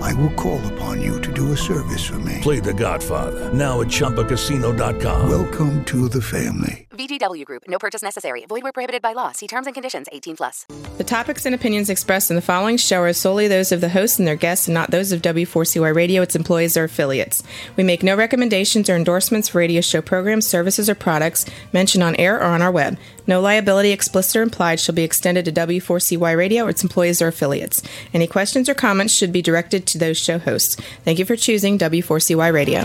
I will call upon you to do a service for me. Play The Godfather now at ChumbaCasino.com. Welcome to the family. VGW Group. No purchase necessary. Void where prohibited by law. See terms and conditions. 18 plus. The topics and opinions expressed in the following show are solely those of the host and their guests and not those of W4CY Radio, its employees, or affiliates. We make no recommendations or endorsements for radio show programs, services, or products mentioned on air or on our web. No liability, explicit or implied, shall be extended to W4CY Radio or its employees or affiliates. Any questions or comments should be directed to those show hosts. Thank you for choosing W4CY Radio.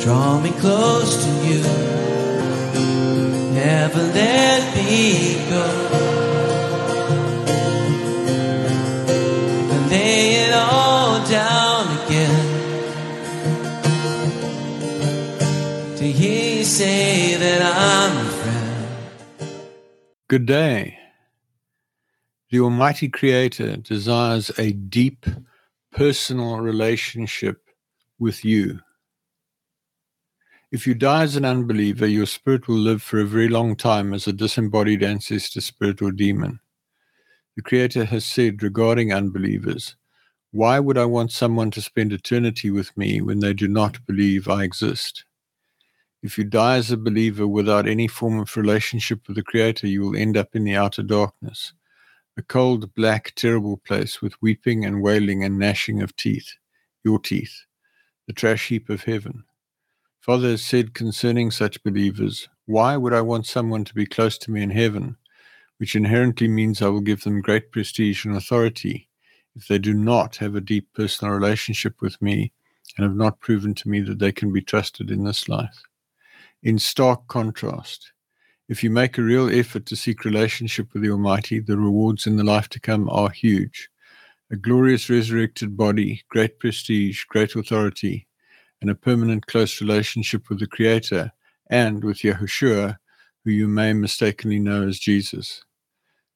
Draw me close to you. Never let me go. And lay it all down again. To hear you say that I'm your friend. Good day. The Almighty Creator desires a deep personal relationship with you. If you die as an unbeliever, your spirit will live for a very long time as a disembodied ancestor spirit or demon. The Creator has said regarding unbelievers, Why would I want someone to spend eternity with me when they do not believe I exist? If you die as a believer without any form of relationship with the Creator, you will end up in the outer darkness, a cold, black, terrible place with weeping and wailing and gnashing of teeth, your teeth, the trash heap of heaven. Father has said concerning such believers, Why would I want someone to be close to me in heaven, which inherently means I will give them great prestige and authority, if they do not have a deep personal relationship with me and have not proven to me that they can be trusted in this life? In stark contrast, if you make a real effort to seek relationship with the Almighty, the rewards in the life to come are huge. A glorious resurrected body, great prestige, great authority, and a permanent close relationship with the Creator and with Yahushua, who you may mistakenly know as Jesus.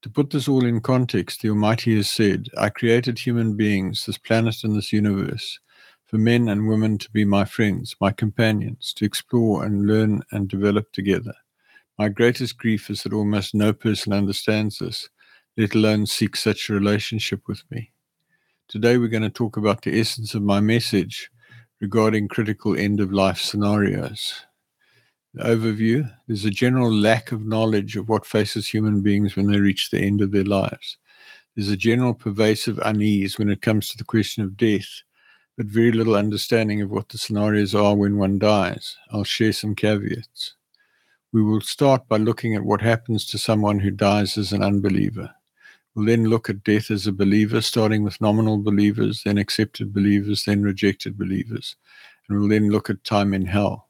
To put this all in context, the Almighty has said, I created human beings, this planet and this universe, for men and women to be my friends, my companions, to explore and learn and develop together. My greatest grief is that almost no person understands this, let alone seeks such a relationship with me. Today we're going to talk about the essence of my message regarding critical end of life scenarios. The overview there's a general lack of knowledge of what faces human beings when they reach the end of their lives. There's a general pervasive unease when it comes to the question of death, but very little understanding of what the scenarios are when one dies. I'll share some caveats. We will start by looking at what happens to someone who dies as an unbeliever. We'll then look at death as a believer, starting with nominal believers, then accepted believers, then rejected believers. And we'll then look at time in hell.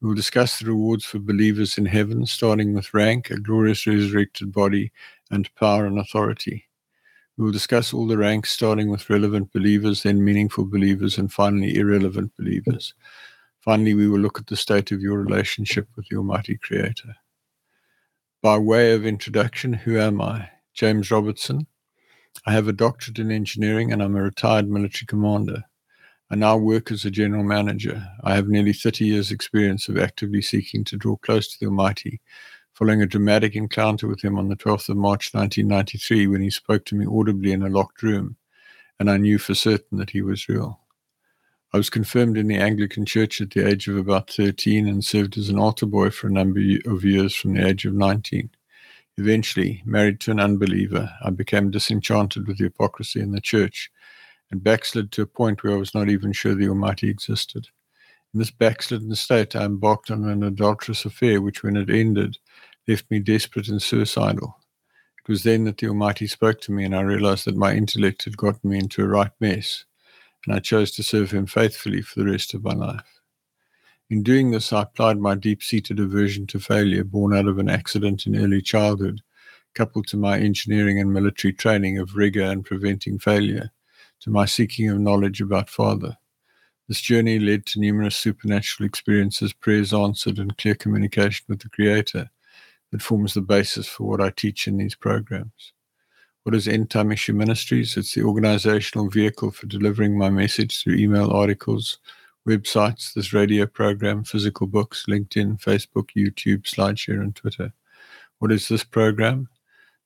We'll discuss the rewards for believers in heaven, starting with rank, a glorious resurrected body, and power and authority. We will discuss all the ranks, starting with relevant believers, then meaningful believers, and finally irrelevant believers. Finally, we will look at the state of your relationship with the Almighty Creator. By way of introduction, who am I? James Robertson. I have a doctorate in engineering and I'm a retired military commander. I now work as a general manager. I have nearly 30 years' experience of actively seeking to draw close to the Almighty, following a dramatic encounter with him on the 12th of March 1993 when he spoke to me audibly in a locked room, and I knew for certain that he was real. I was confirmed in the Anglican Church at the age of about 13 and served as an altar boy for a number of years from the age of 19. Eventually, married to an unbeliever, I became disenchanted with the hypocrisy in the church and backslid to a point where I was not even sure the Almighty existed. In this backslidden state, I embarked on an adulterous affair, which, when it ended, left me desperate and suicidal. It was then that the Almighty spoke to me, and I realized that my intellect had gotten me into a right mess, and I chose to serve Him faithfully for the rest of my life. In doing this, I applied my deep seated aversion to failure, born out of an accident in early childhood, coupled to my engineering and military training of rigor and preventing failure, to my seeking of knowledge about Father. This journey led to numerous supernatural experiences, prayers answered, and clear communication with the Creator that forms the basis for what I teach in these programs. What is End Time Issue Ministries? It's the organizational vehicle for delivering my message through email articles, websites, this radio program, physical books, LinkedIn, Facebook, YouTube, SlideShare, and Twitter. What is this program?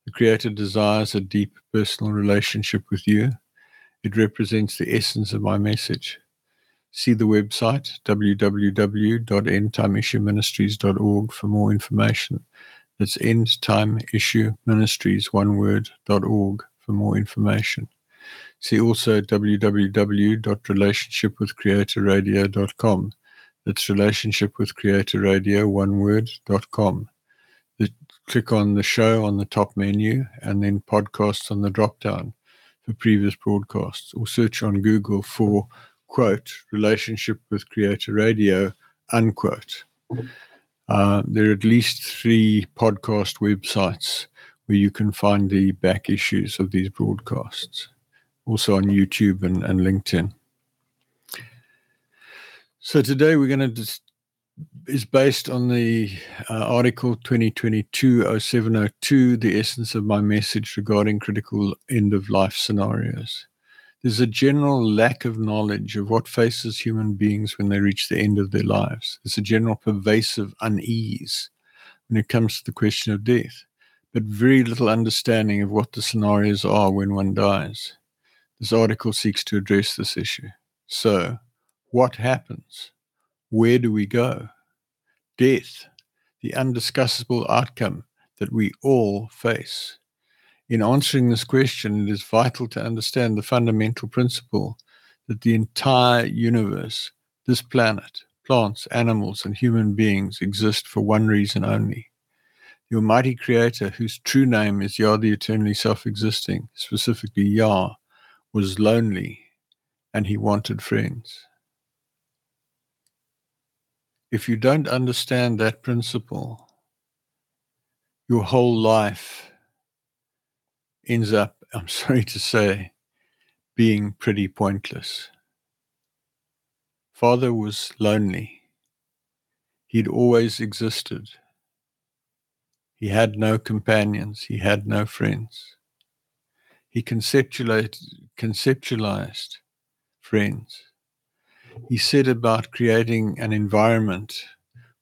The Creator desires a deep personal relationship with you. It represents the essence of my message. See the website www.endtimeissueministries.org for more information. That's endtimeissueministries, one word, .org for more information. See also www.relationshipwithcreatorradio.com. That's relationshipwithcreatorradio, one word, .com. The, click on the show on the top menu and then podcasts on the drop down for previous broadcasts or search on Google for quote, relationship with Creator Radio, unquote. Uh, there are at least three podcast websites where you can find the back issues of these broadcasts, also on YouTube and, and LinkedIn. So today we're going to dis- is based on the uh, article 2022-0702, the essence of my message regarding critical end of life scenarios. There's a general lack of knowledge of what faces human beings when they reach the end of their lives. There's a general pervasive unease when it comes to the question of death, but very little understanding of what the scenarios are when one dies. This article seeks to address this issue. So, what happens? Where do we go? Death, the undiscussable outcome that we all face. In answering this question, it is vital to understand the fundamental principle that the entire universe, this planet, plants, animals, and human beings exist for one reason only. The Almighty Creator, whose true name is Yah the eternally self existing, specifically Yah, was lonely and he wanted friends. If you don't understand that principle, your whole life ends up, I'm sorry to say, being pretty pointless. Father was lonely. He'd always existed. He had no companions. He had no friends. He conceptualized, conceptualized friends. He said about creating an environment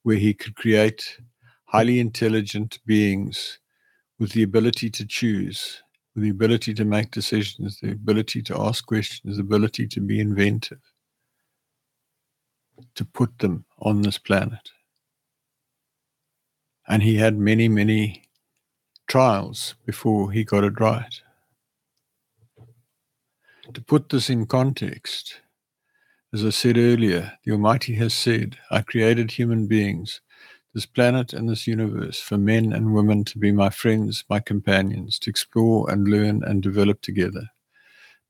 where he could create highly intelligent beings with the ability to choose the ability to make decisions, the ability to ask questions, the ability to be inventive, to put them on this planet. And he had many, many trials before he got it right. To put this in context, as I said earlier, the Almighty has said, I created human beings this planet and this universe for men and women to be my friends, my companions, to explore and learn and develop together.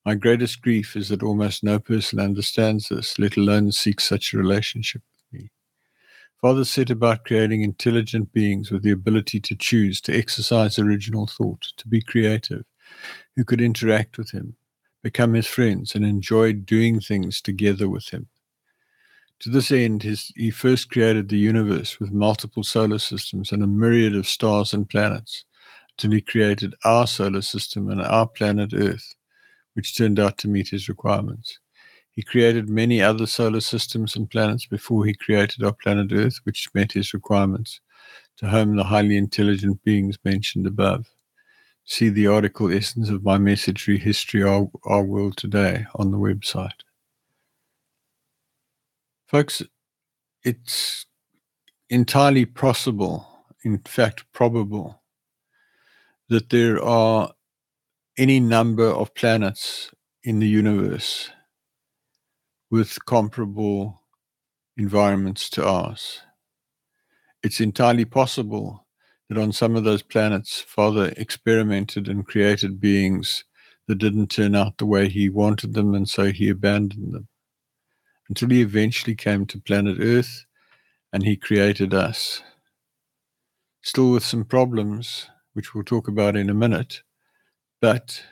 My greatest grief is that almost no person understands this, let alone seeks such a relationship with me. Father said about creating intelligent beings with the ability to choose, to exercise original thought, to be creative, who could interact with him, become his friends, and enjoy doing things together with him. To this end, his, he first created the universe with multiple solar systems and a myriad of stars and planets, until he created our solar system and our planet Earth, which turned out to meet his requirements. He created many other solar systems and planets before he created our planet Earth, which met his requirements, to home the highly intelligent beings mentioned above. See the article Essence of My Message History Our, Our World Today on the website. Folks, it's entirely possible, in fact, probable, that there are any number of planets in the universe with comparable environments to ours. It's entirely possible that on some of those planets, Father experimented and created beings that didn't turn out the way he wanted them, and so he abandoned them until he eventually came to planet Earth and he created us. Still with some problems, which we'll talk about in a minute, but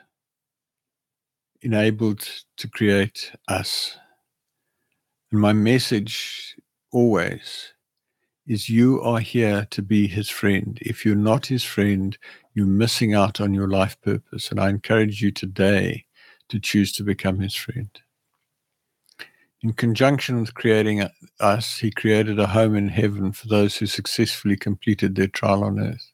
enabled to create us. And my message always is you are here to be his friend. If you're not his friend, you're missing out on your life purpose. And I encourage you today to choose to become his friend. In conjunction with creating us, he created a home in heaven for those who successfully completed their trial on earth.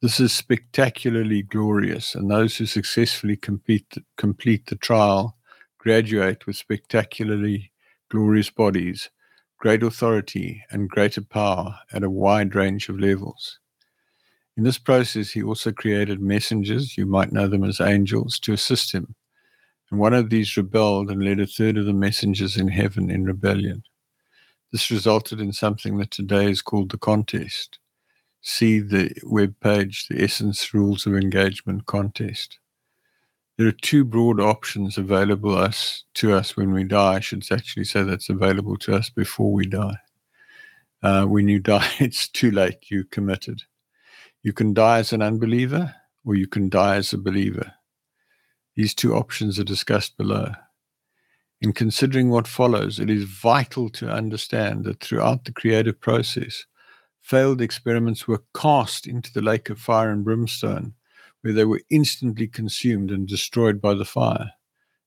This is spectacularly glorious, and those who successfully complete, complete the trial graduate with spectacularly glorious bodies, great authority, and greater power at a wide range of levels. In this process, he also created messengers, you might know them as angels, to assist him. And one of these rebelled and led a third of the messengers in heaven in rebellion. This resulted in something that today is called the contest see the web page, the Essence Rules of Engagement contest. There are two broad options available us to us when we die. I should actually say that's available to us before we die. Uh, when you die, it's too late. You committed. You can die as an unbeliever, or you can die as a believer. These two options are discussed below. In considering what follows, it is vital to understand that throughout the creative process, failed experiments were cast into the lake of fire and brimstone, where they were instantly consumed and destroyed by the fire.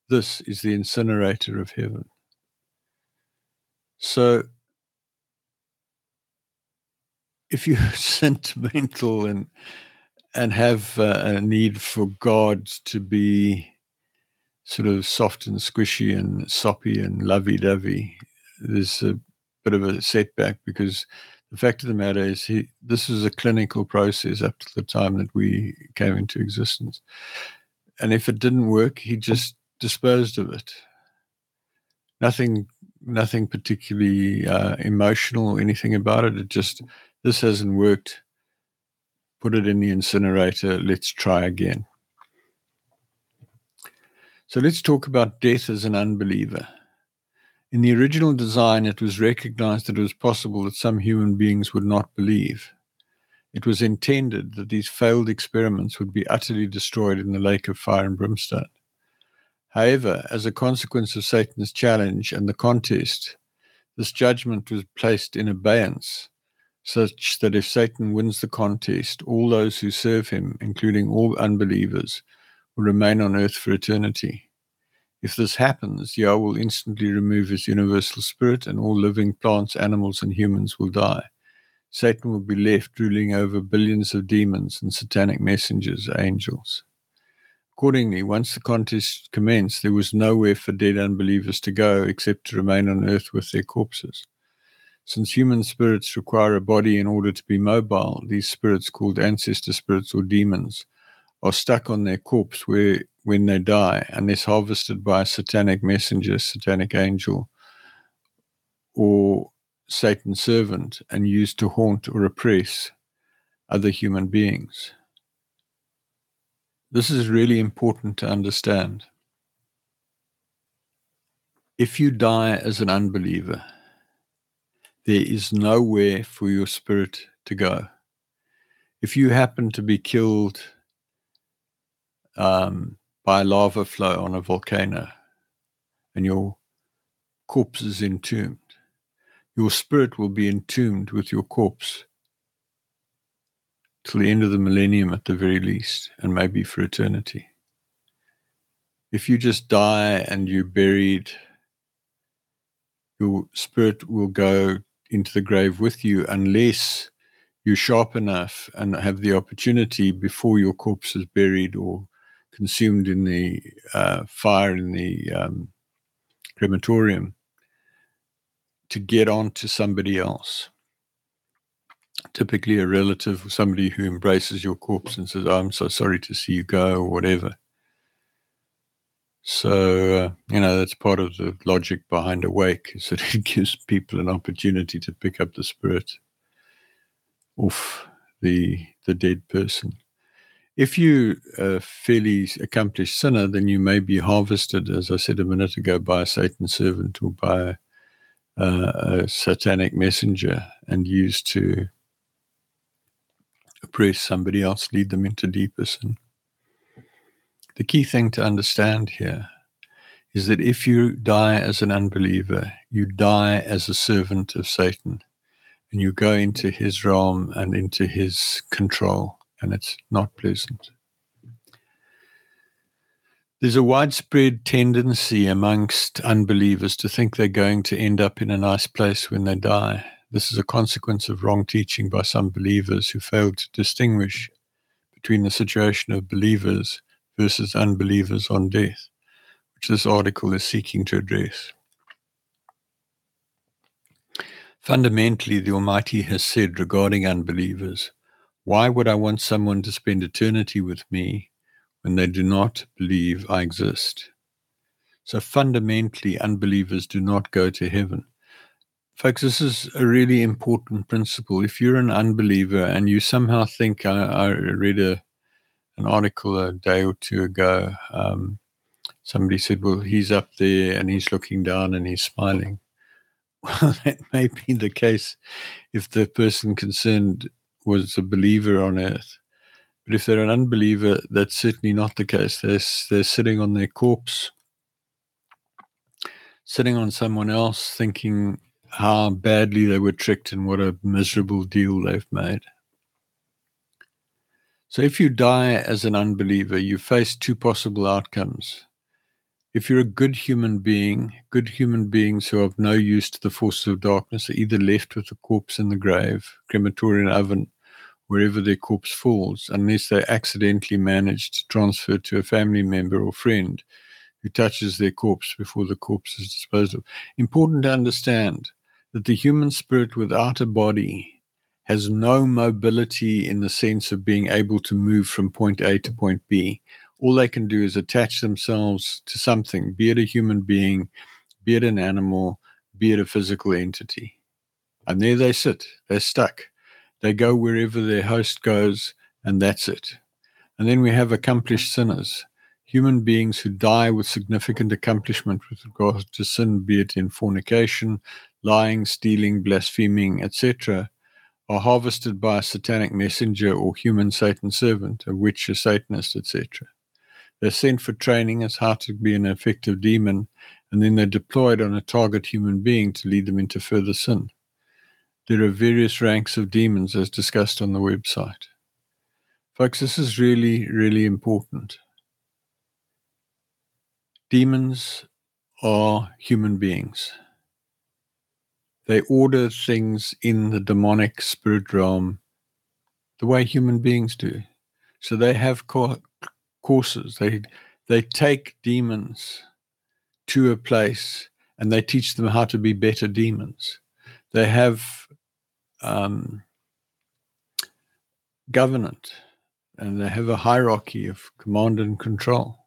This is the incinerator of heaven. So, if you're sentimental and and have uh, a need for God to be sort of soft and squishy and soppy and lovey-dovey, there's a bit of a setback because the fact of the matter is he this is a clinical process up to the time that we came into existence. And if it didn't work he just disposed of it. Nothing nothing particularly uh, emotional or anything about it. It just this hasn't worked put it in the incinerator let's try again so let's talk about death as an unbeliever in the original design, it was recognized that it was possible that some human beings would not believe. It was intended that these failed experiments would be utterly destroyed in the lake of fire and brimstone. However, as a consequence of Satan's challenge and the contest, this judgment was placed in abeyance, such that if Satan wins the contest, all those who serve him, including all unbelievers, will remain on earth for eternity. If this happens, Yah will instantly remove his universal spirit, and all living plants, animals, and humans will die. Satan will be left ruling over billions of demons and satanic messengers, angels. Accordingly, once the contest commenced, there was nowhere for dead unbelievers to go except to remain on earth with their corpses. Since human spirits require a body in order to be mobile, these spirits, called ancestor spirits or demons, are stuck on their corpse where when they die is harvested by a satanic messenger, satanic angel, or Satan's servant and used to haunt or oppress other human beings. This is really important to understand. If you die as an unbeliever, there is nowhere for your spirit to go. If you happen to be killed um, by a lava flow on a volcano and your corpse is entombed. Your spirit will be entombed with your corpse till the end of the millennium at the very least, and maybe for eternity. If you just die and you're buried, your spirit will go into the grave with you unless you're sharp enough and have the opportunity before your corpse is buried or consumed in the uh, fire in the um, crematorium to get on to somebody else. Typically, a relative or somebody who embraces your corpse and says, oh, I'm so sorry to see you go, or whatever. So, uh, you know, that's part of the logic behind Awake is that it gives people an opportunity to pick up the spirit of the, the dead person. If you a fairly accomplished sinner, then you may be harvested, as I said a minute ago, by a Satan servant or by uh, a satanic messenger and used to oppress somebody else, lead them into deeper sin. The key thing to understand here is that if you die as an unbeliever, you die as a servant of Satan and you go into his realm and into his control, and it's not pleasant. There's a widespread tendency amongst unbelievers to think they're going to end up in a nice place when they die. This is a consequence of wrong teaching by some believers who failed to distinguish between the situation of believers versus unbelievers on death, which this article is seeking to address. Fundamentally, the Almighty has said regarding unbelievers, Why would I want someone to spend eternity with me when they do not believe I exist? So fundamentally, unbelievers do not go to heaven. Folks, this is a really important principle. If you're an unbeliever and you somehow think, I, I read a an article a day or two ago. Um, somebody said, "Well, he's up there and he's looking down and he's smiling." Well, that may be the case if the person concerned was a believer on earth. But if they're an unbeliever, that's certainly not the case. They're, they're sitting on their corpse, sitting on someone else, thinking how badly they were tricked and what a miserable deal they've made. So if you die as an unbeliever, you face two possible outcomes. If you're a good human being, good human beings who have no use to the forces of darkness are either left with the corpse in the grave, crematorium oven, wherever their corpse falls, unless they accidentally manage to transfer to a family member or friend who touches their corpse before the corpse is disposed of. Important to understand that the human spirit without a body has no mobility in the sense of being able to move from point A to point B. All they can do is attach themselves to something, be it a human being, be it an animal, be it a physical entity. And there they sit, they're stuck. They go wherever their host goes, and that's it. And then we have accomplished sinners, human beings who die with significant accomplishment with regard to sin, be it in fornication, lying, stealing, blaspheming, etc are harvested by a satanic messenger or human Satan servant, a witch, a Satanist, etc. They're sent for training as how to be an effective demon, and then they're deployed on a target human being to lead them into further sin. There are various ranks of demons as discussed on the website. Folks, this is really, really important. Demons are human beings. They order things in the demonic spirit realm the way human beings do. So they have courses. They they take demons to a place and they teach them how to be better demons. They have um, government and they have a hierarchy of command and control.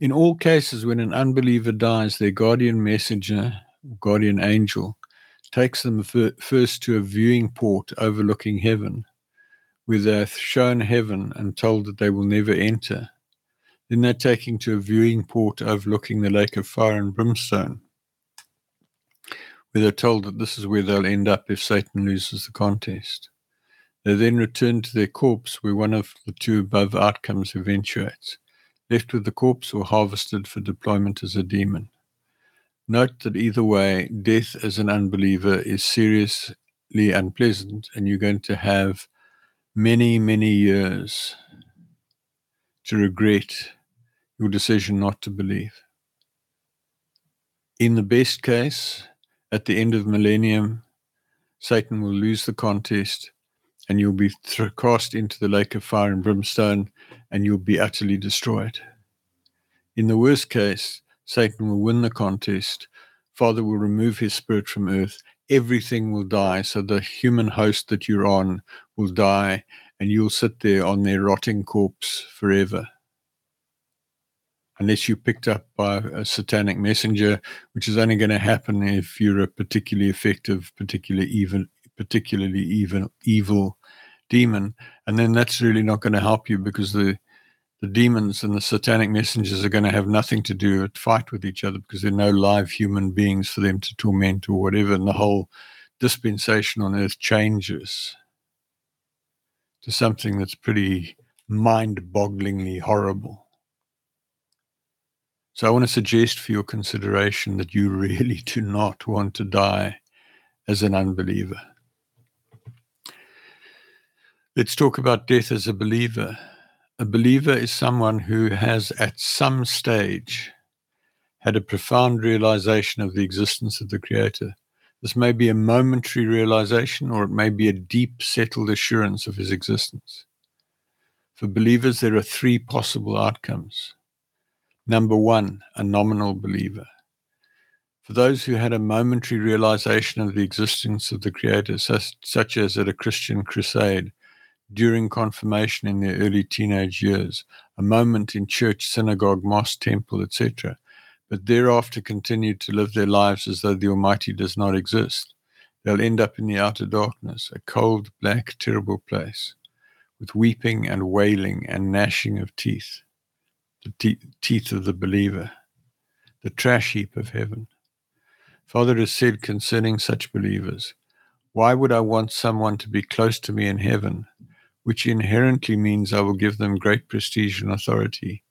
In all cases, when an unbeliever dies, their guardian messenger guardian angel takes them first to a viewing port overlooking heaven, where they're shown heaven and told that they will never enter. Then they're taken to a viewing port overlooking the lake of fire and brimstone, where they're told that this is where they'll end up if Satan loses the contest. They then return to their corpse, where one of the two above outcomes eventuates, left with the corpse or harvested for deployment as a demon. Note that either way, death as an unbeliever is seriously unpleasant, and you're going to have many, many years to regret your decision not to believe. In the best case, at the end of millennium, Satan will lose the contest and you'll be th- cast into the lake of fire and brimstone and you'll be utterly destroyed. In the worst case, Satan will win the contest. Father will remove his spirit from earth. Everything will die. So the human host that you're on will die, and you'll sit there on their rotting corpse forever. unless you're picked up by a satanic messenger, which is only going to happen if you're a particularly effective, particularly even, particularly even evil demon, and then that's really not going to help you because the the demons and the satanic messengers are going to have nothing to do with fight with each other because there are no live human beings for them to torment or whatever, and the whole dispensation on earth changes to something that's pretty mind-bogglingly horrible. So I want to suggest for your consideration that you really do not want to die as an unbeliever. Let's talk about death as a believer. A believer is someone who has, at some stage, had a profound realization of the existence of the Creator. This may be a momentary realization, or it may be a deep, settled assurance of his existence. For believers, there are three possible outcomes. Number one, a nominal believer. For those who had a momentary realization of the existence of the Creator, such, such as at a Christian crusade, during confirmation in their early teenage years, a moment in church, synagogue, mosque, temple, etc., but thereafter continue to live their lives as though the Almighty does not exist. They'll end up in the outer darkness, a cold, black, terrible place, with weeping and wailing and gnashing of teeth, the te- teeth of the believer, the trash heap of heaven. Father has said concerning such believers, Why would I want someone to be close to me in heaven which inherently means I will give them great prestige and authority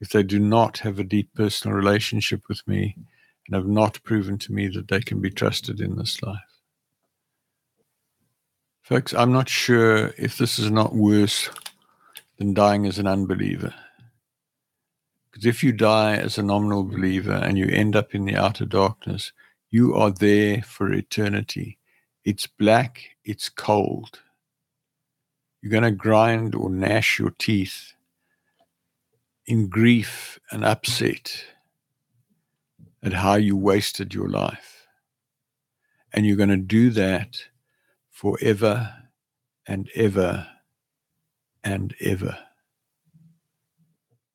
if they do not have a deep personal relationship with me and have not proven to me that they can be trusted in this life. Folks, I'm not sure if this is not worse than dying as an unbeliever. Because if you die as a nominal believer and you end up in the outer darkness, you are there for eternity. It's black, it's cold you're going to grind or gnash your teeth in grief and upset at how you wasted your life. And you're going to do that forever and ever and ever.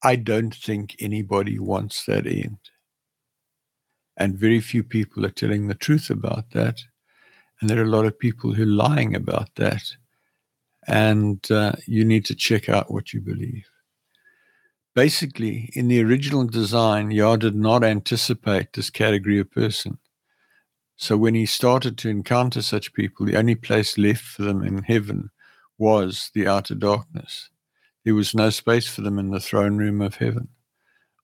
I don't think anybody wants that end. And very few people are telling the truth about that. And there are a lot of people who are lying about that and uh, you need to check out what you believe. Basically, in the original design, Yah did not anticipate this category of person. So when he started to encounter such people, the only place left for them in heaven was the outer darkness. There was no space for them in the throne room of heaven.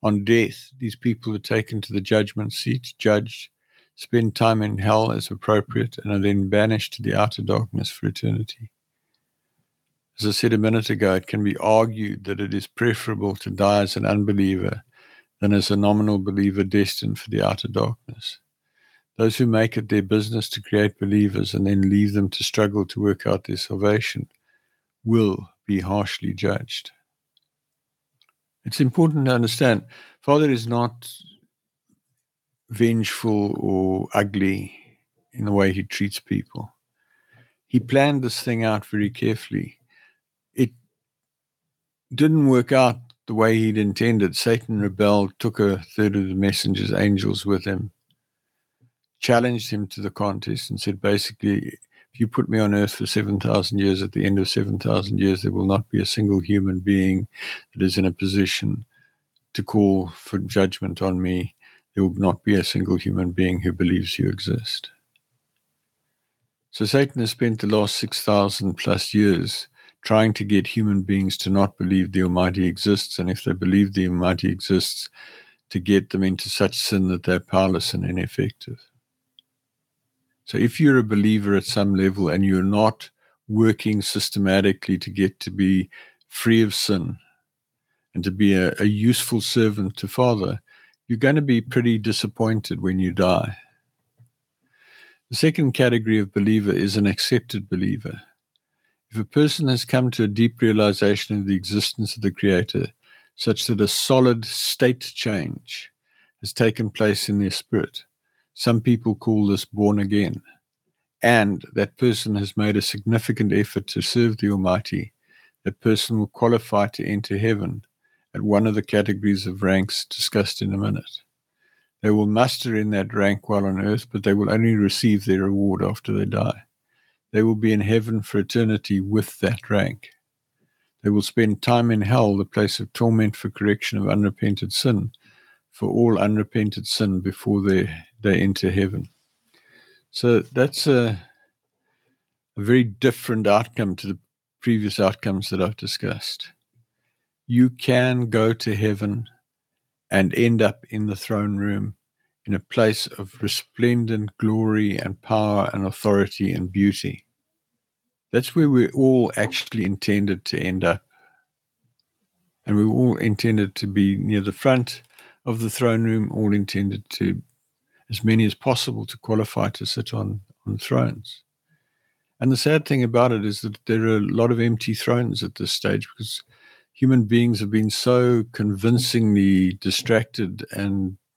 On death, these people are taken to the judgment seat, judged, spend time in hell as appropriate, and are then banished to the outer darkness for eternity. As I said a minute ago, it can be argued that it is preferable to die as an unbeliever than as a nominal believer destined for the outer darkness. Those who make it their business to create believers and then leave them to struggle to work out their salvation will be harshly judged. It's important to understand Father is not vengeful or ugly in the way he treats people. He planned this thing out very carefully didn't work out the way he'd intended. Satan rebelled, took a third of the messenger's angels with him, challenged him to the contest, and said basically, if you put me on earth for 7,000 years, at the end of 7,000 years, there will not be a single human being that is in a position to call for judgment on me. There will not be a single human being who believes you exist. So Satan has spent the last 6,000 plus years trying to get human beings to not believe the Almighty exists, and if they believe the Almighty exists, to get them into such sin that they're powerless and ineffective. So if you're a believer at some level and you're not working systematically to get to be free of sin and to be a, a useful servant to Father, you're going to be pretty disappointed when you die. The second category of believer is an accepted believer. If a person has come to a deep realization of the existence of the Creator, such that a solid state change has taken place in their spirit, some people call this born again, and that person has made a significant effort to serve the Almighty, that person will qualify to enter heaven at one of the categories of ranks discussed in a minute. They will muster in that rank while on earth, but they will only receive their reward after they die. They will be in heaven for eternity with that rank. They will spend time in hell, the place of torment for correction of unrepented sin, for all unrepented sin before they, they enter heaven. So that's a, a very different outcome to the previous outcomes that I've discussed. You can go to heaven and end up in the throne room in a place of resplendent glory and power and authority and beauty. That's where we're all actually intended to end up. And we're all intended to be near the front of the throne room, all intended to, as many as possible, to qualify to sit on, on thrones. And the sad thing about it is that there are a lot of empty thrones at this stage because human beings have been so convincingly distracted and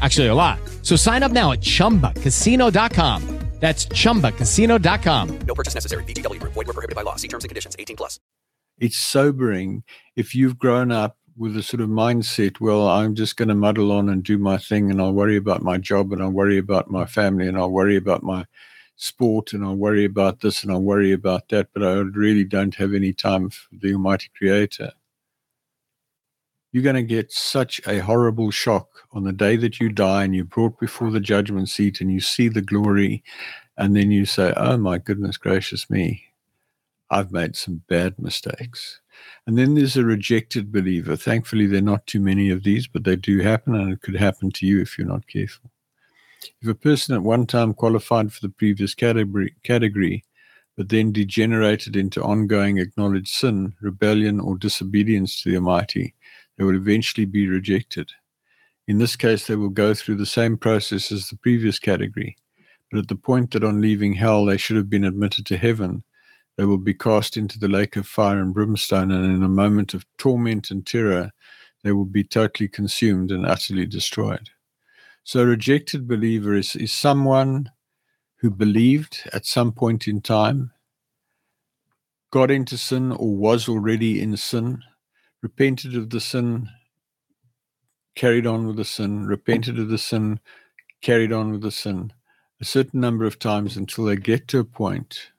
Actually, a lot. So sign up now at chumbacasino.com. That's chumbacasino.com. No purchase necessary. VGW Group. Void were prohibited by law. See terms and conditions. 18 plus. It's sobering if you've grown up with a sort of mindset, well, I'm just going to muddle on and do my thing and I'll worry about my job and I'll worry about my family and I'll worry about my sport and I'll worry about this and I'll worry about that, but I really don't have any time for the Almighty Creator. You're going to get such a horrible shock on the day that you die and you're brought before the judgment seat and you see the glory, and then you say, Oh my goodness gracious me, I've made some bad mistakes. And then there's a rejected believer. Thankfully, there are not too many of these, but they do happen, and it could happen to you if you're not careful. If a person at one time qualified for the previous category, category but then degenerated into ongoing acknowledged sin, rebellion, or disobedience to the Almighty, they will eventually be rejected. In this case, they will go through the same process as the previous category, but at the point that on leaving hell they should have been admitted to heaven, they will be cast into the lake of fire and brimstone, and in a moment of torment and terror, they will be totally consumed and utterly destroyed. So, a rejected believer is, is someone who believed at some point in time, got into sin or was already in sin, repented of the sin, carried on with the sin, repented of the sin, carried on with the sin a certain number of times until they get to a point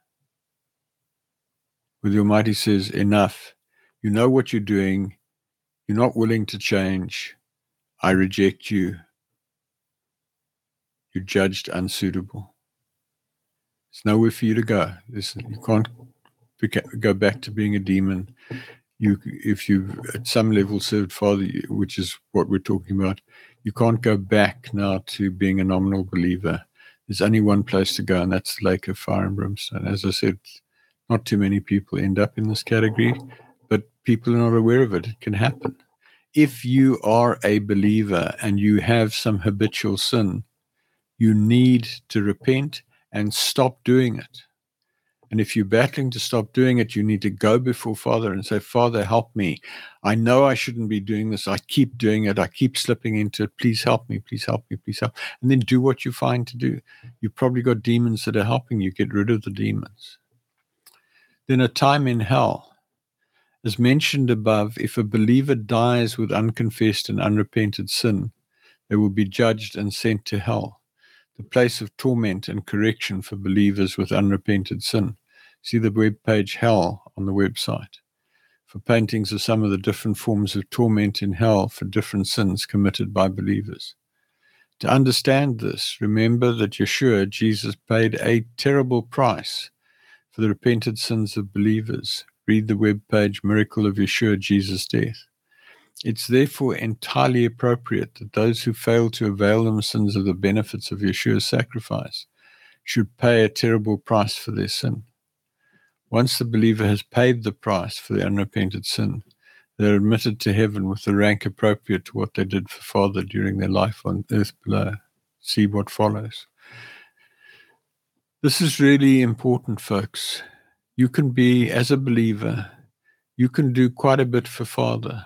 where the Almighty says, Enough. You know what you're doing. You're not willing to change. I reject you. You're judged unsuitable. There's nowhere for you to go. You can't go back to being a demon you if you've at some level served father which is what we're talking about you can't go back now to being a nominal believer. There's only one place to go and that's the lake of fire and brimstone. As i said not too many people end up in this category but people are not aware of it. It can happen. If you are a believer and you have some habitual sin you need to repent and stop doing it and if you're battling to stop doing it, you need to go before Father and say, Father, help me. I know I shouldn't be doing this. I keep doing it. I keep slipping into it. Please help me. Please help me. Please help. And then do what you find to do. You've probably got demons that are helping you get rid of the demons. Then a time in hell. As mentioned above, if a believer dies with unconfessed and unrepented sin, they will be judged and sent to hell, the place of torment and correction for believers with unrepented sin. See the web page Hell on the website for paintings of some of the different forms of torment in hell for different sins committed by believers. To understand this, remember that Yeshua, Jesus, paid a terrible price for the repented sins of believers. Read the web page Miracle of Yeshua, Jesus' Death. It's therefore entirely appropriate that those who fail to avail themselves of the benefits of Yeshua's sacrifice should pay a terrible price for their sin. Once the believer has paid the price for the unrepented sin, They're admitted to heaven with the rank appropriate to what they did for Father during their life on earth below. See what follows. This is really important, folks. You can be, as a believer, you can do quite a bit for Father.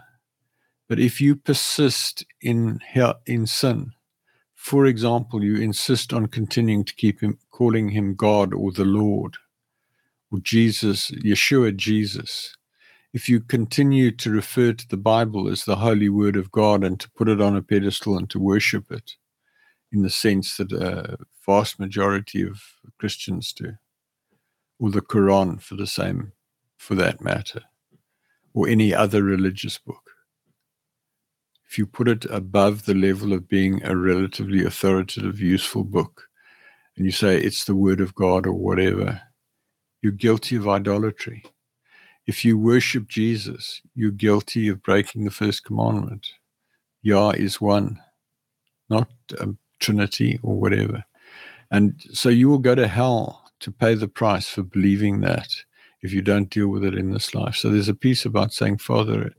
But if you persist in in sin, for example, you insist on continuing to keep him calling him God or the Lord or Jesus, Yeshua Jesus, if you continue to refer to the Bible as the holy word of God and to put it on a pedestal and to worship it, in the sense that a vast majority of Christians do, or the Quran for the same, for that matter, or any other religious book. If you put it above the level of being a relatively authoritative, useful book, and you say it's the word of God or whatever, you're guilty of idolatry. If you worship Jesus, you're guilty of breaking the first commandment. Yah is one, not a Trinity or whatever. And so you will go to hell to pay the price for believing that if you don't deal with it in this life. So there's a piece about saying, Father,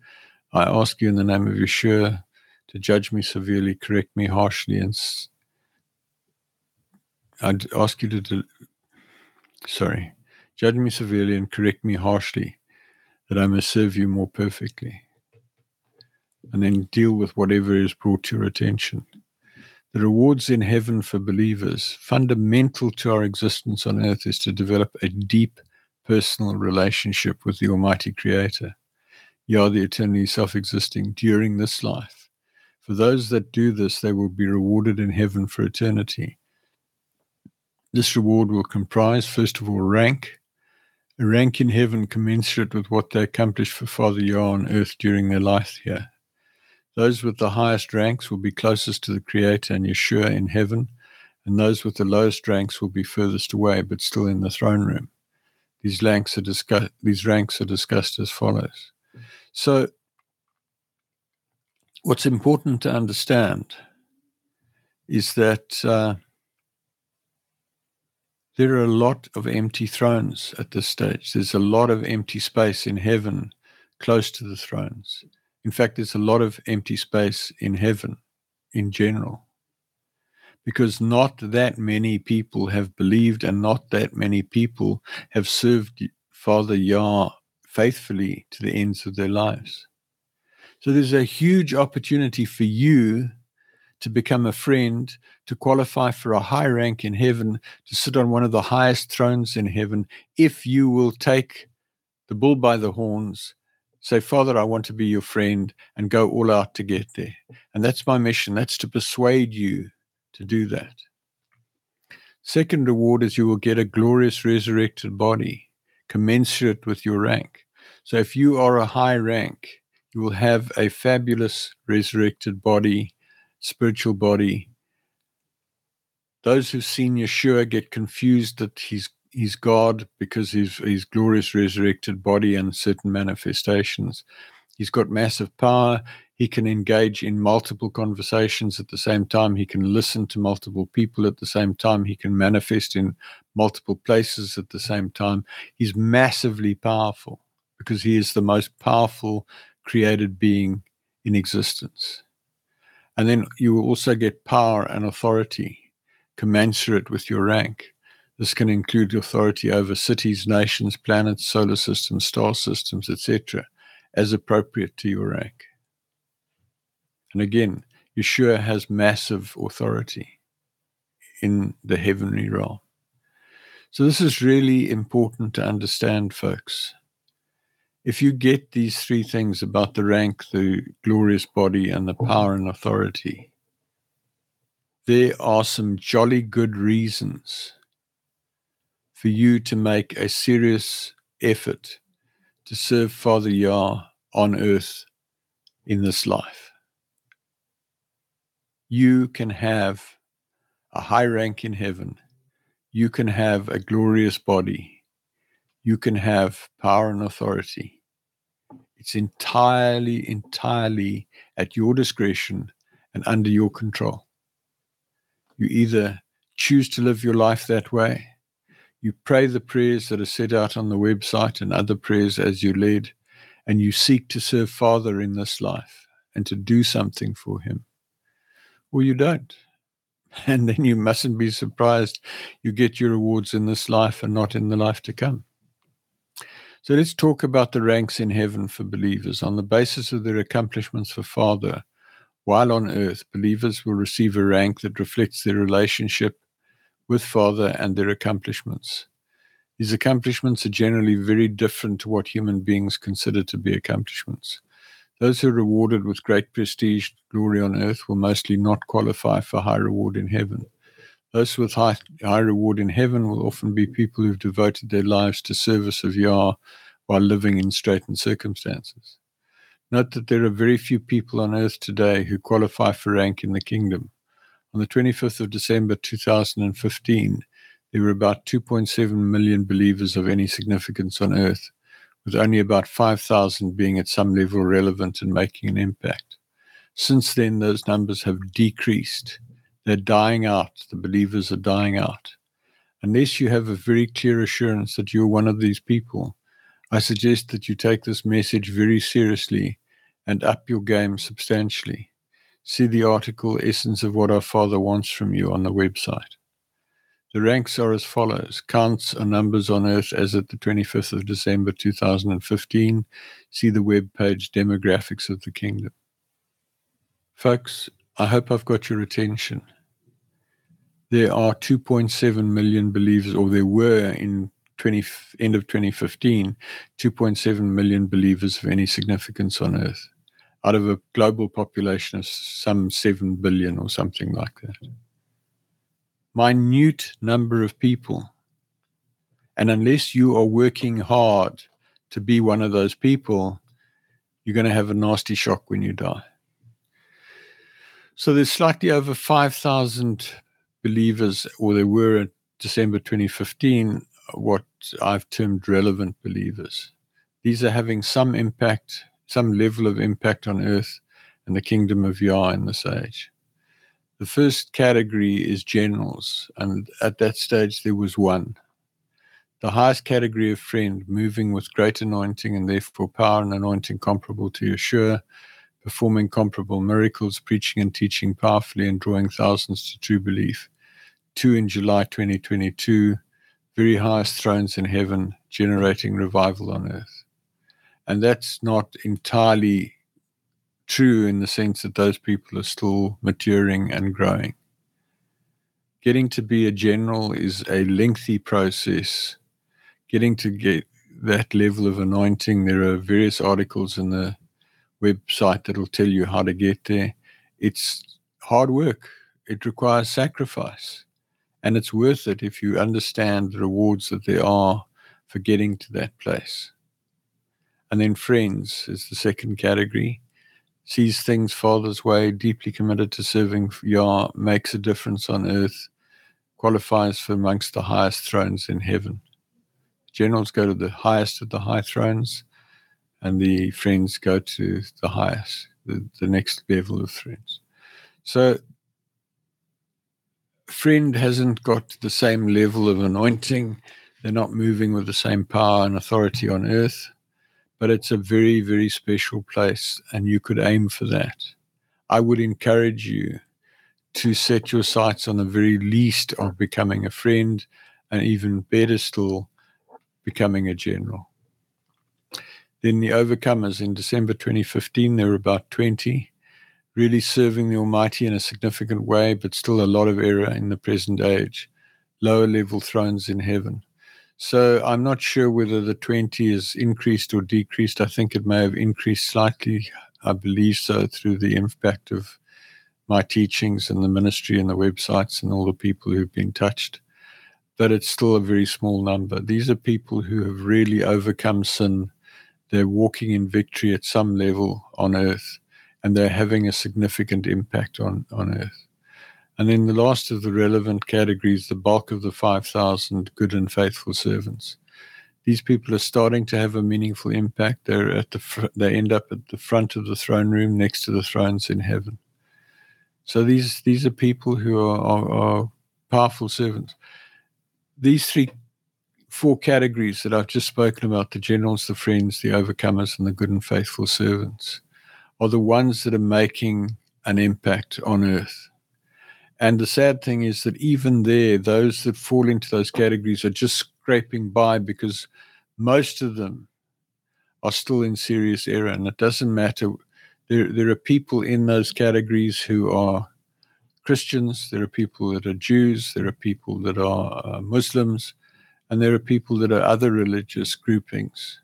I ask you in the name of Yeshua to judge me severely, correct me harshly, and I'd ask you to, do, sorry, judge me severely and correct me harshly, that I may serve you more perfectly. And then deal with whatever is brought to your attention. The rewards in heaven for believers, fundamental to our existence on earth, is to develop a deep personal relationship with the Almighty Creator. You are the eternally self existing during this life. For those that do this, they will be rewarded in heaven for eternity. This reward will comprise, first of all, rank, a rank in heaven commensurate with what they accomplished for Father Yah on earth during their life here. Those with the highest ranks will be closest to the Creator and Yeshua in heaven, and those with the lowest ranks will be furthest away, but still in the throne room. These ranks are, discuss- these ranks are discussed as follows. So, what's important to understand is that uh, there are a lot of empty thrones at this stage. There's a lot of empty space in heaven close to the thrones. In fact, there's a lot of empty space in heaven in general because not that many people have believed and not that many people have served Father Yah faithfully to the ends of their lives. So there's a huge opportunity for you to become a friend, to qualify for a high rank in heaven, to sit on one of the highest thrones in heaven, if you will take the bull by the horns Say, Father, I want to be your friend and go all out to get there. And that's my mission. That's to persuade you to do that. Second reward is you will get a glorious resurrected body commensurate with your rank. So if you are a high rank, you will have a fabulous resurrected body, spiritual body. Those who've seen Yeshua get confused that he's he's God because he's his glorious resurrected body and certain manifestations. He's got massive power. He can engage in multiple conversations at the same time. He can listen to multiple people at the same time. He can manifest in multiple places at the same time. He's massively powerful because he is the most powerful created being in existence. And then you will also get power and authority commensurate with your rank. This can include authority over cities, nations, planets, solar systems, star systems, etc., as appropriate to your rank. And again, Yeshua has massive authority in the heavenly realm. So, this is really important to understand, folks. If you get these three things about the rank, the glorious body, and the power and authority, there are some jolly good reasons for you to make a serious effort to serve Father Yah on earth in this life. You can have a high rank in heaven. You can have a glorious body. You can have power and authority. It's entirely, entirely at your discretion and under your control. You either choose to live your life that way you pray the prayers that are set out on the website and other prayers as you lead, and you seek to serve Father in this life and to do something for Him, or you don't. And then you mustn't be surprised you get your rewards in this life and not in the life to come. So let's talk about the ranks in heaven for believers. On the basis of their accomplishments for Father, while on earth, believers will receive a rank that reflects their relationship with Father and their accomplishments. These accomplishments are generally very different to what human beings consider to be accomplishments. Those who are rewarded with great prestige, glory on earth, will mostly not qualify for high reward in heaven. Those with high, high reward in heaven will often be people who've devoted their lives to service of Yah while living in straitened circumstances. Note that there are very few people on earth today who qualify for rank in the kingdom. On the 25th of December 2015, there were about 2.7 million believers of any significance on earth, with only about 5,000 being at some level relevant and making an impact. Since then, those numbers have decreased. They're dying out. The believers are dying out. Unless you have a very clear assurance that you're one of these people, I suggest that you take this message very seriously and up your game substantially. See the article Essence of What Our Father Wants from You on the website. The ranks are as follows counts are numbers on earth as at the 25th of December 2015. See the web page Demographics of the Kingdom. Folks, I hope I've got your attention. There are 2.7 million believers, or there were in 20, end of 2015, 2.7 million believers of any significance on Earth, out of a global population of some 7 billion or something like that. Minute number of people. And unless you are working hard to be one of those people, you're going to have a nasty shock when you die. So there's slightly over 5,000 believers, or there were at December 2015, what I've termed relevant believers. These are having some impact, some level of impact on earth and the kingdom of Yah in this age. The first category is generals, and at that stage there was one. The highest category of friend, moving with great anointing and therefore power and anointing comparable to Yeshua, performing comparable miracles, preaching and teaching powerfully, and drawing thousands to true belief. Two in July 2022, very highest thrones in heaven, generating revival on earth. And that's not entirely true in the sense that those people are still maturing and growing. Getting to be a general is a lengthy process. Getting to get that level of anointing, there are various articles in the website that will tell you how to get there. It's hard work, it requires sacrifice. And it's worth it if you understand the rewards that there are for getting to that place. And then friends is the second category. Sees things Father's way, deeply committed to serving Yah, makes a difference on earth, qualifies for amongst the highest thrones in heaven. Generals go to the highest of the high thrones, and the friends go to the highest, the, the next level of friends. So friend hasn't got the same level of anointing. They're not moving with the same power and authority on earth, but it's a very, very special place, and you could aim for that. I would encourage you to set your sights on the very least of becoming a friend, and even better still, becoming a general. Then the overcomers in December 2015, there were about 20 really serving the Almighty in a significant way, but still a lot of error in the present age, lower level thrones in heaven. So I'm not sure whether the 20 is increased or decreased. I think it may have increased slightly. I believe so through the impact of my teachings and the ministry and the websites and all the people who've been touched. But it's still a very small number. These are people who have really overcome sin. They're walking in victory at some level on earth and they're having a significant impact on, on Earth. And then the last of the relevant categories, the bulk of the 5,000 good and faithful servants. These people are starting to have a meaningful impact. They're at the fr- they end up at the front of the throne room next to the thrones in heaven. So these these are people who are, are, are powerful servants. These three four categories that I've just spoken about the generals, the friends, the overcomers, and the good and faithful servants are the ones that are making an impact on earth. And the sad thing is that even there, those that fall into those categories are just scraping by because most of them are still in serious error. And it doesn't matter. There, there are people in those categories who are Christians, there are people that are Jews, there are people that are uh, Muslims, and there are people that are other religious groupings.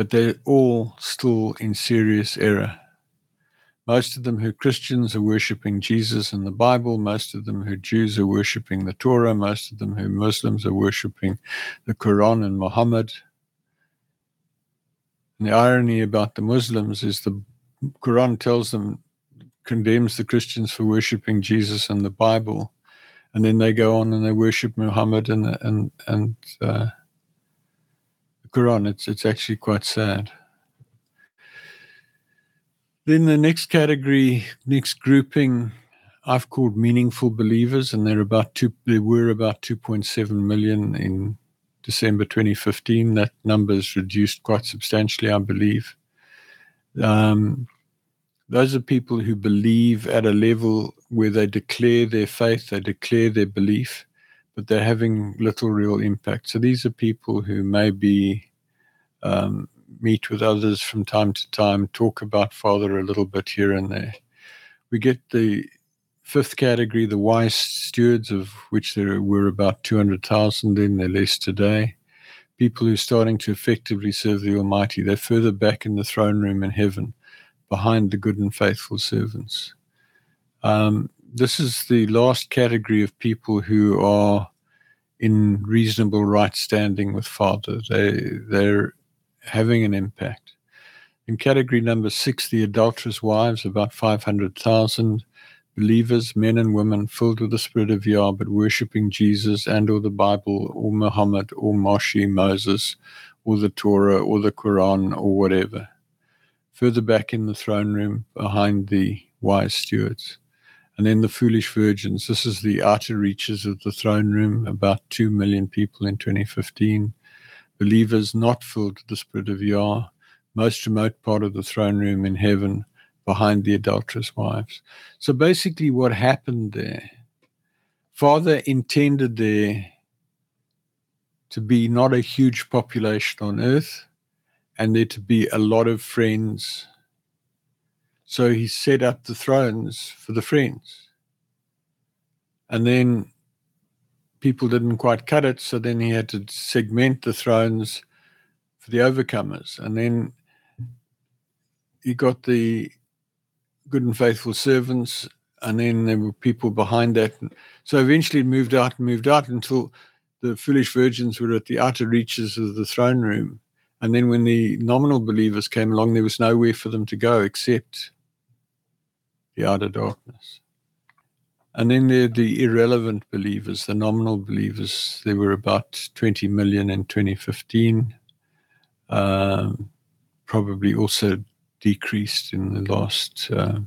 But they're all still in serious error. Most of them who are Christians are worshipping Jesus and the Bible. Most of them who are Jews are worshipping the Torah. Most of them who are Muslims are worshipping the Quran and Muhammad. And the irony about the Muslims is the Quran tells them, condemns the Christians for worshipping Jesus and the Bible. And then they go on and they worship Muhammad and and and uh, Quran. It's it's actually quite sad. Then the next category, next grouping, I've called meaningful believers, and they're about two. There were about 2.7 million in December 2015. That number is reduced quite substantially, I believe. Um, those are people who believe at a level where they declare their faith, they declare their belief, but they're having little real impact. So these are people who maybe um, meet with others from time to time, talk about Father a little bit here and there. We get the fifth category, the wise stewards, of which there were about 200,000 in, they're less today. People who are starting to effectively serve the Almighty. They're further back in the throne room in heaven, behind the good and faithful servants. Um, this is the last category of people who are in reasonable right standing with Father. They, they're having an impact. In category number six, the adulterous wives, about 500,000 believers, men and women filled with the spirit of Yah, but worshipping Jesus and or the Bible or Muhammad or Moshe, Moses, or the Torah or the Quran or whatever. Further back in the throne room, behind the wise stewards. And then the foolish virgins. This is the outer reaches of the throne room, about 2 million people in 2015 believers not filled with the Spirit of Yah, most remote part of the throne room in heaven, behind the adulterous wives. So basically, what happened there, Father intended there to be not a huge population on earth and there to be a lot of friends. So he set up the thrones for the friends. And then people didn't quite cut it, so then he had to segment the thrones for the overcomers. And then he got the good and faithful servants, and then there were people behind that. So eventually it moved out and moved out until the foolish virgins were at the outer reaches of the throne room. And then when the nominal believers came along, there was nowhere for them to go except the outer darkness. And then there are the irrelevant believers, the nominal believers. There were about 20 million in 2015, um, probably also decreased in the last uh,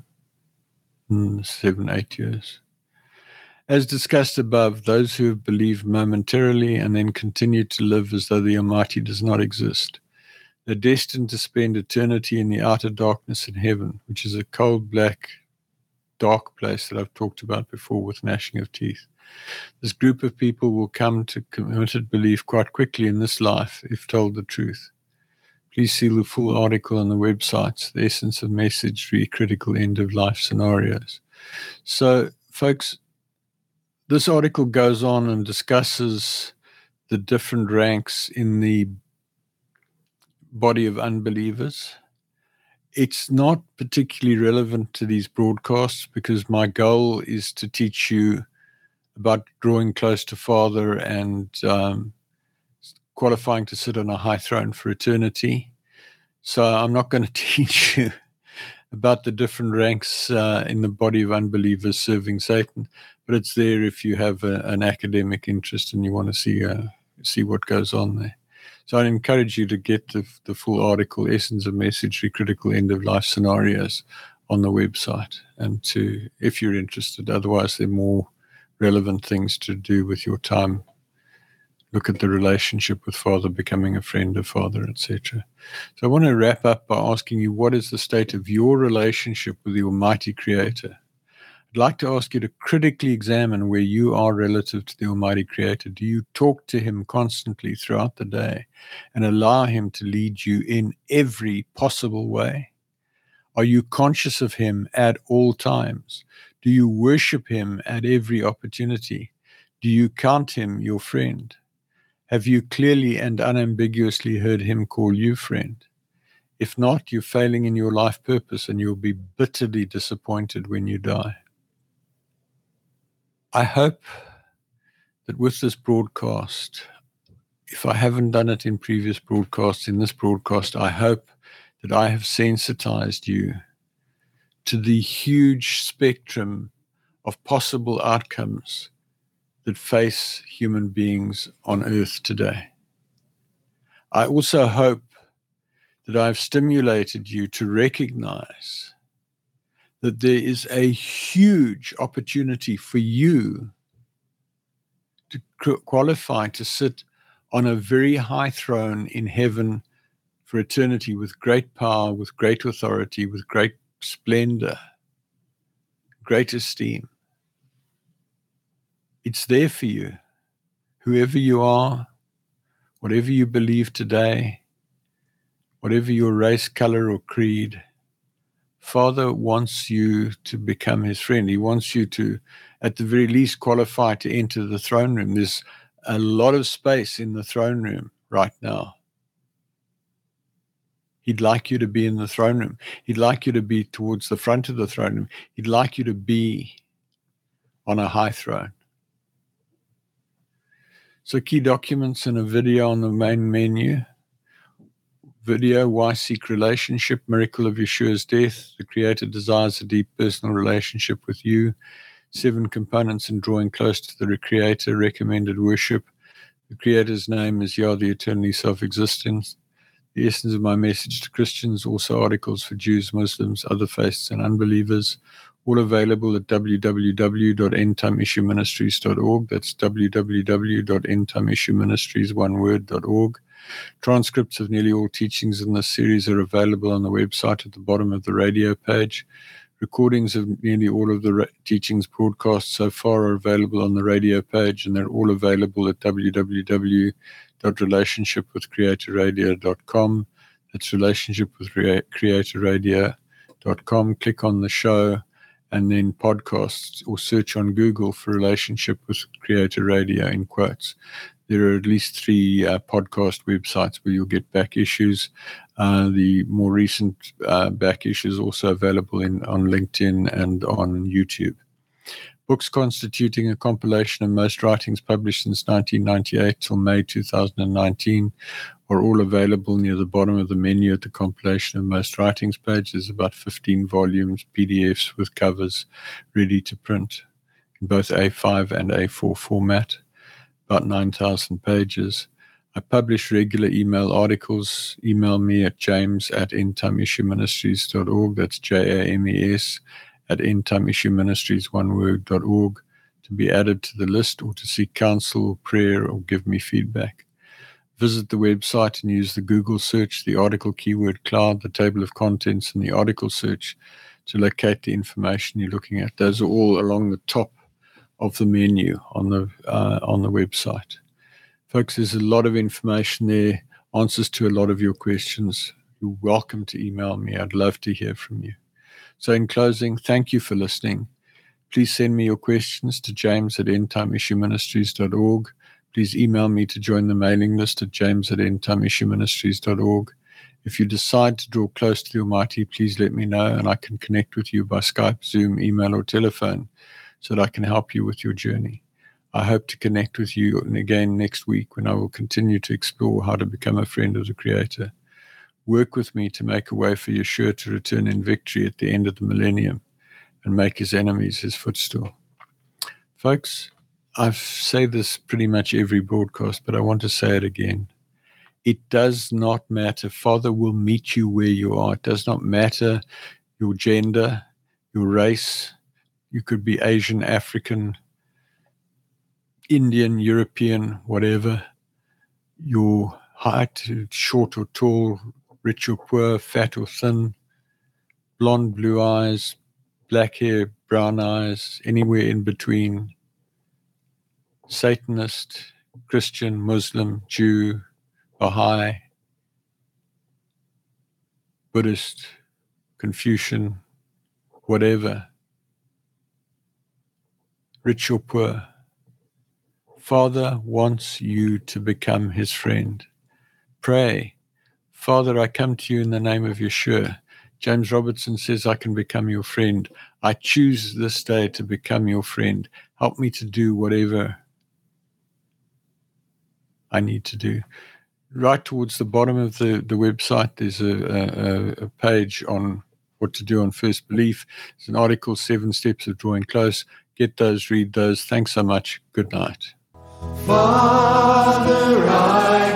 seven, eight years. As discussed above, those who have believed momentarily and then continue to live as though the Almighty does not exist, they're destined to spend eternity in the outer darkness in heaven, which is a cold, black, dark place that I've talked about before with gnashing of teeth. This group of people will come to committed belief quite quickly in this life if told the truth. Please see the full article on the website, The Essence of Message, Three Critical End of Life Scenarios. So, folks, this article goes on and discusses the different ranks in the body of unbelievers it's not particularly relevant to these broadcasts because my goal is to teach you about drawing close to Father and um, qualifying to sit on a high throne for eternity. So I'm not going to teach you about the different ranks uh, in the body of unbelievers serving Satan, but it's there if you have a, an academic interest and you want to see uh, see what goes on there. So I encourage you to get the, the full article, Essence of Message, Critical End of Life Scenarios, on the website. And to, if you're interested, otherwise, there are more relevant things to do with your time look at the relationship with Father, becoming a friend of Father, etc. So I want to wrap up by asking you what is the state of your relationship with the Almighty Creator? I'd like to ask you to critically examine where you are relative to the Almighty Creator. Do you talk to Him constantly throughout the day and allow Him to lead you in every possible way? Are you conscious of Him at all times? Do you worship Him at every opportunity? Do you count Him your friend? Have you clearly and unambiguously heard Him call you friend? If not, you're failing in your life purpose and you'll be bitterly disappointed when you die. I hope that with this broadcast, if I haven't done it in previous broadcasts, in this broadcast, I hope that I have sensitized you to the huge spectrum of possible outcomes that face human beings on earth today. I also hope that I've stimulated you to recognize that there is a huge opportunity for you to qualify to sit on a very high throne in heaven for eternity with great power, with great authority, with great splendor, great esteem. It's there for you. Whoever you are, whatever you believe today, whatever your race, color, or creed, Father wants you to become his friend. He wants you to, at the very least, qualify to enter the throne room. There's a lot of space in the throne room right now. He'd like you to be in the throne room. He'd like you to be towards the front of the throne room. He'd like you to be on a high throne. So, key documents and a video on the main menu video Why Seek Relationship, Miracle of Yeshua's Death. The Creator desires a deep personal relationship with you. Seven components in drawing close to the Creator, recommended worship. The Creator's name is Yah, the eternally self existent. The essence of my message to Christians, also articles for Jews, Muslims, other faiths, and unbelievers. All available at www.endtimeissueministries.org. That's www.endtimeissueministries, one word.org. Transcripts of nearly all teachings in this series are available on the website at the bottom of the radio page. Recordings of nearly all of the teachings broadcast so far are available on the radio page, and they're all available at www.relationshipwithcreatorradio.com. That's relationshipwithcreatorradio.com. Click on the show and then podcasts or search on Google for Relationship with Creator Radio in quotes there are at least three uh, podcast websites where you'll get back issues. Uh, the more recent uh, back issues also available in on LinkedIn and on YouTube. Books constituting a compilation of most writings published since 1998 till May 2019 are all available near the bottom of the menu at the compilation of most writings page. There's about 15 volumes, PDFs with covers ready to print in both A5 and A4 format about 9,000 pages. I publish regular email articles. Email me at james at endtimeissueministries.org. That's J A M E S at endtimeissueministries, one word, dot org, to be added to the list or to seek counsel, prayer, or give me feedback. Visit the website and use the Google search, the article keyword cloud, the table of contents, and the article search to locate the information you're looking at. Those are all along the top of the menu on the uh, on the website. Folks, there's a lot of information there, answers to a lot of your questions. You're welcome to email me. I'd love to hear from you. So, in closing, thank you for listening. Please send me your questions to james at endtimeissueministries.org. Please email me to join the mailing list at james at endtimeissueministries.org. If you decide to draw close to the Almighty, please let me know and I can connect with you by Skype, Zoom, email, or telephone so that I can help you with your journey. I hope to connect with you again next week when I will continue to explore how to become a friend of the Creator. Work with me to make a way for Yeshua to return in victory at the end of the millennium and make his enemies his footstool. Folks, I say this pretty much every broadcast, but I want to say it again. It does not matter. Father will meet you where you are. It does not matter your gender, your race, you could be Asian, African, Indian, European, whatever. your height, short or tall, rich or poor, fat or thin, blonde, blue eyes, black hair, brown eyes, anywhere in between, Satanist, Christian, Muslim, Jew, Baha'i, Buddhist, Confucian, whatever, rich or poor. Father wants you to become his friend. Pray, Father, I come to you in the name of Yeshua. James Robertson says, I can become your friend. I choose this day to become your friend. Help me to do whatever I need to do. Right towards the bottom of the, the website, there's a, a, a page on what to do on first belief. It's an article, Seven Steps of Drawing Close. Get those, read those. Thanks so much. Good night. Father, I